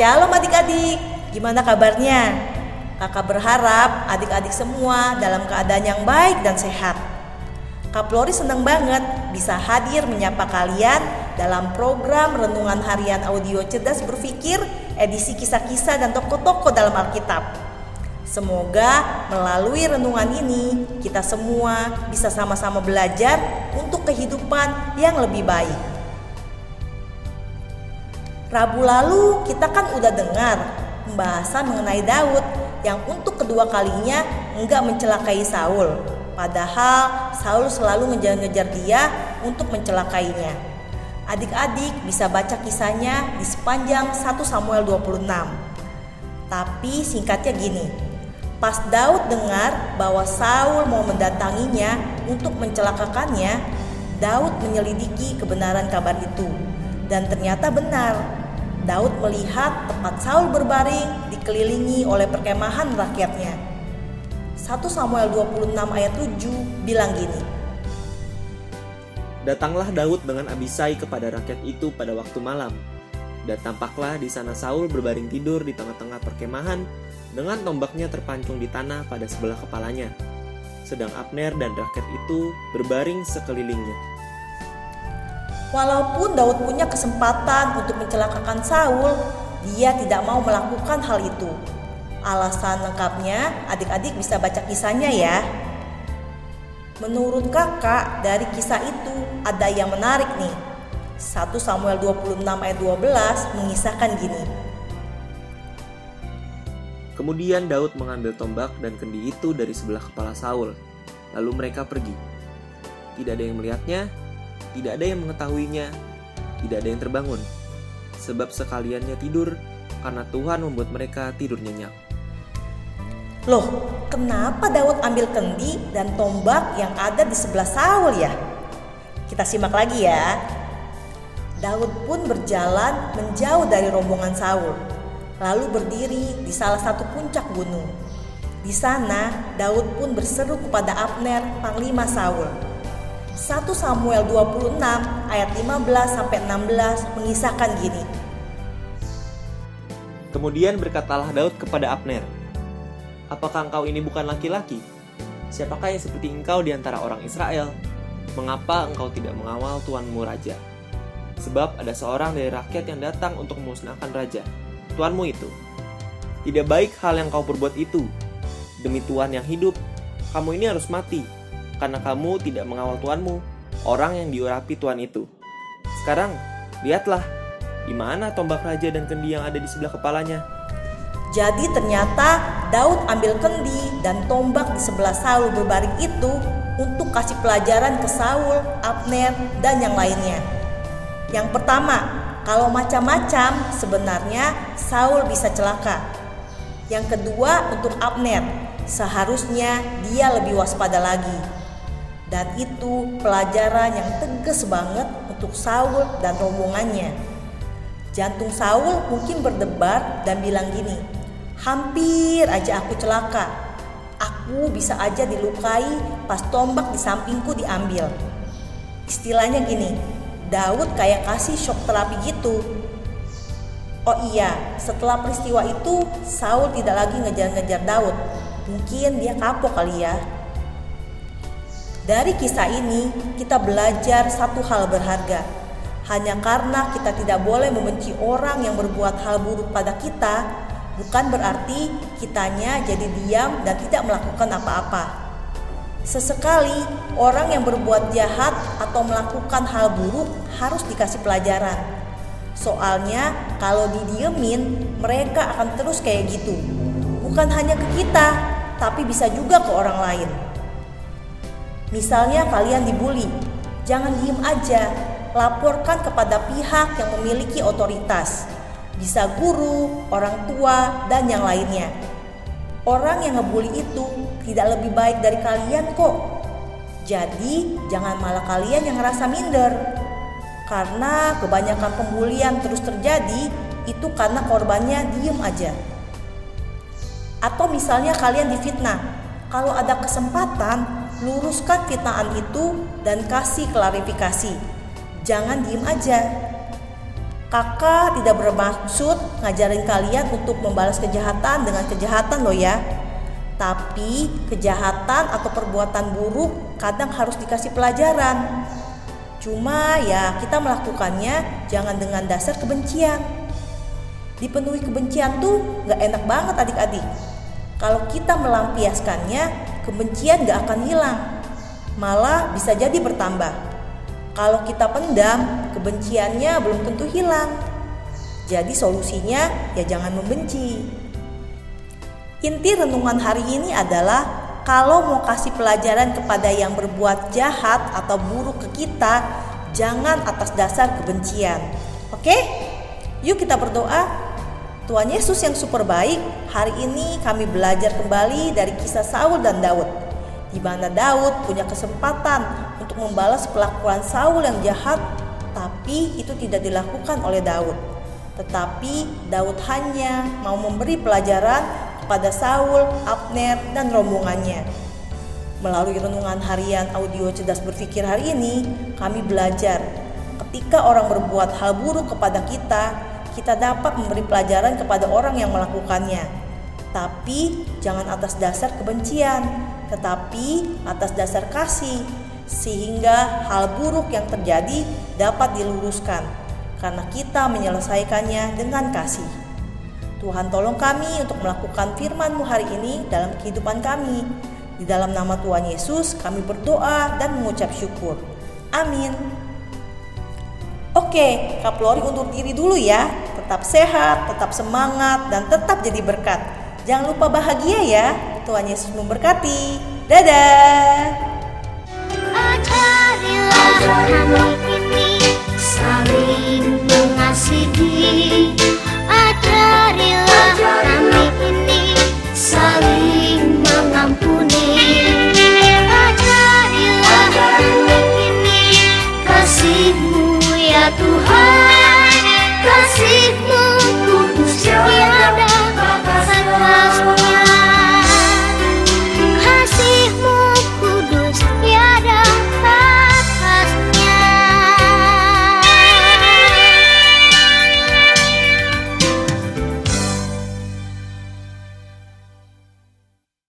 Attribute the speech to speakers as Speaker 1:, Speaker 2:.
Speaker 1: Shalom adik-adik, gimana kabarnya? Kakak berharap adik-adik semua dalam keadaan yang baik dan sehat. Kak Flori senang banget bisa hadir menyapa kalian dalam program Renungan Harian Audio Cerdas Berpikir edisi kisah-kisah dan tokoh-tokoh dalam Alkitab. Semoga melalui renungan ini kita semua bisa sama-sama belajar untuk kehidupan yang lebih baik. Rabu lalu kita kan udah dengar pembahasan mengenai Daud yang untuk kedua kalinya enggak mencelakai Saul. Padahal Saul selalu ngejar-ngejar dia untuk mencelakainya. Adik-adik bisa baca kisahnya di sepanjang 1 Samuel 26. Tapi singkatnya gini, Pas Daud dengar bahwa Saul mau mendatanginya untuk mencelakakannya, Daud menyelidiki kebenaran kabar itu. Dan ternyata benar, Daud melihat tempat Saul berbaring dikelilingi oleh perkemahan rakyatnya. 1 Samuel 26 ayat 7 bilang gini.
Speaker 2: Datanglah Daud dengan Abisai kepada rakyat itu pada waktu malam. Dan tampaklah di sana Saul berbaring tidur di tengah-tengah perkemahan dengan tombaknya terpancung di tanah pada sebelah kepalanya. Sedang Abner dan rakyat itu berbaring sekelilingnya.
Speaker 1: Walaupun Daud punya kesempatan untuk mencelakakan Saul, dia tidak mau melakukan hal itu. Alasan lengkapnya, adik-adik bisa baca kisahnya ya. Menurut kakak, dari kisah itu ada yang menarik nih. 1 Samuel 26 ayat 12 mengisahkan gini.
Speaker 2: Kemudian Daud mengambil tombak dan kendi itu dari sebelah kepala Saul. Lalu mereka pergi. Tidak ada yang melihatnya, tidak ada yang mengetahuinya, tidak ada yang terbangun. Sebab sekaliannya tidur, karena Tuhan membuat mereka tidur nyenyak.
Speaker 1: Loh, kenapa Daud ambil kendi dan tombak yang ada di sebelah Saul ya? Kita simak lagi ya. Daud pun berjalan menjauh dari rombongan Saul lalu berdiri di salah satu puncak gunung. Di sana, Daud pun berseru kepada Abner, panglima Saul. 1 Samuel 26 ayat 15 sampai 16 mengisahkan gini.
Speaker 2: Kemudian berkatalah Daud kepada Abner, "Apakah engkau ini bukan laki-laki? Siapakah yang seperti engkau di antara orang Israel? Mengapa engkau tidak mengawal tuanmu raja? Sebab ada seorang dari rakyat yang datang untuk memusnahkan raja." Tuanmu itu. Tidak baik hal yang kau perbuat itu. Demi Tuhan yang hidup, kamu ini harus mati, karena kamu tidak mengawal Tuanmu, orang yang diurapi Tuhan itu. Sekarang, lihatlah, di mana tombak raja dan kendi yang ada di sebelah kepalanya.
Speaker 1: Jadi ternyata Daud ambil kendi dan tombak di sebelah Saul berbaring itu untuk kasih pelajaran ke Saul, Abner, dan yang lainnya. Yang pertama, kalau macam-macam, sebenarnya Saul bisa celaka. Yang kedua, untuk Abner, seharusnya dia lebih waspada lagi. Dan itu pelajaran yang tegas banget untuk Saul dan rombongannya. Jantung Saul mungkin berdebar dan bilang gini, hampir aja aku celaka. Aku bisa aja dilukai pas tombak di sampingku diambil. Istilahnya gini, Daud kayak kasih shock terapi gitu. Oh iya, setelah peristiwa itu Saul tidak lagi ngejar-ngejar Daud. Mungkin dia kapok kali ya. Dari kisah ini kita belajar satu hal berharga. Hanya karena kita tidak boleh membenci orang yang berbuat hal buruk pada kita, bukan berarti kitanya jadi diam dan tidak melakukan apa-apa. Sesekali orang yang berbuat jahat atau melakukan hal buruk harus dikasih pelajaran. Soalnya kalau didiemin mereka akan terus kayak gitu. Bukan hanya ke kita, tapi bisa juga ke orang lain. Misalnya kalian dibully, jangan diem aja, laporkan kepada pihak yang memiliki otoritas. Bisa guru, orang tua, dan yang lainnya. Orang yang ngebully itu tidak lebih baik dari kalian kok. Jadi, jangan malah kalian yang ngerasa minder. Karena kebanyakan pembulian terus terjadi itu karena korbannya diem aja. Atau misalnya kalian difitnah. Kalau ada kesempatan, luruskan fitnahan itu dan kasih klarifikasi. Jangan diem aja. Kakak tidak bermaksud ngajarin kalian untuk membalas kejahatan dengan kejahatan loh ya. Tapi kejahatan atau perbuatan buruk kadang harus dikasih pelajaran. Cuma ya kita melakukannya jangan dengan dasar kebencian. Dipenuhi kebencian tuh gak enak banget adik-adik. Kalau kita melampiaskannya, kebencian gak akan hilang. Malah bisa jadi bertambah. Kalau kita pendam, kebenciannya belum tentu hilang. Jadi solusinya ya jangan membenci. Inti renungan hari ini adalah kalau mau kasih pelajaran kepada yang berbuat jahat atau buruk ke kita, jangan atas dasar kebencian. Oke? Yuk kita berdoa. Tuhan Yesus yang super baik, hari ini kami belajar kembali dari kisah Saul dan Daud di mana Daud punya kesempatan untuk membalas perlakuan Saul yang jahat, tapi itu tidak dilakukan oleh Daud. Tetapi Daud hanya mau memberi pelajaran kepada Saul, Abner, dan rombongannya. Melalui renungan harian audio cerdas berpikir hari ini, kami belajar ketika orang berbuat hal buruk kepada kita, kita dapat memberi pelajaran kepada orang yang melakukannya. Tapi jangan atas dasar kebencian, tetapi atas dasar kasih, sehingga hal buruk yang terjadi dapat diluruskan karena kita menyelesaikannya dengan kasih. Tuhan tolong kami untuk melakukan firman-Mu hari ini dalam kehidupan kami. Di dalam nama Tuhan Yesus kami berdoa dan mengucap syukur. Amin. Oke, Kak Lori undur diri dulu ya tetap sehat, tetap semangat, dan tetap jadi berkat. Jangan lupa bahagia ya. Tuhan Yesus memberkati. Dadah. Oh.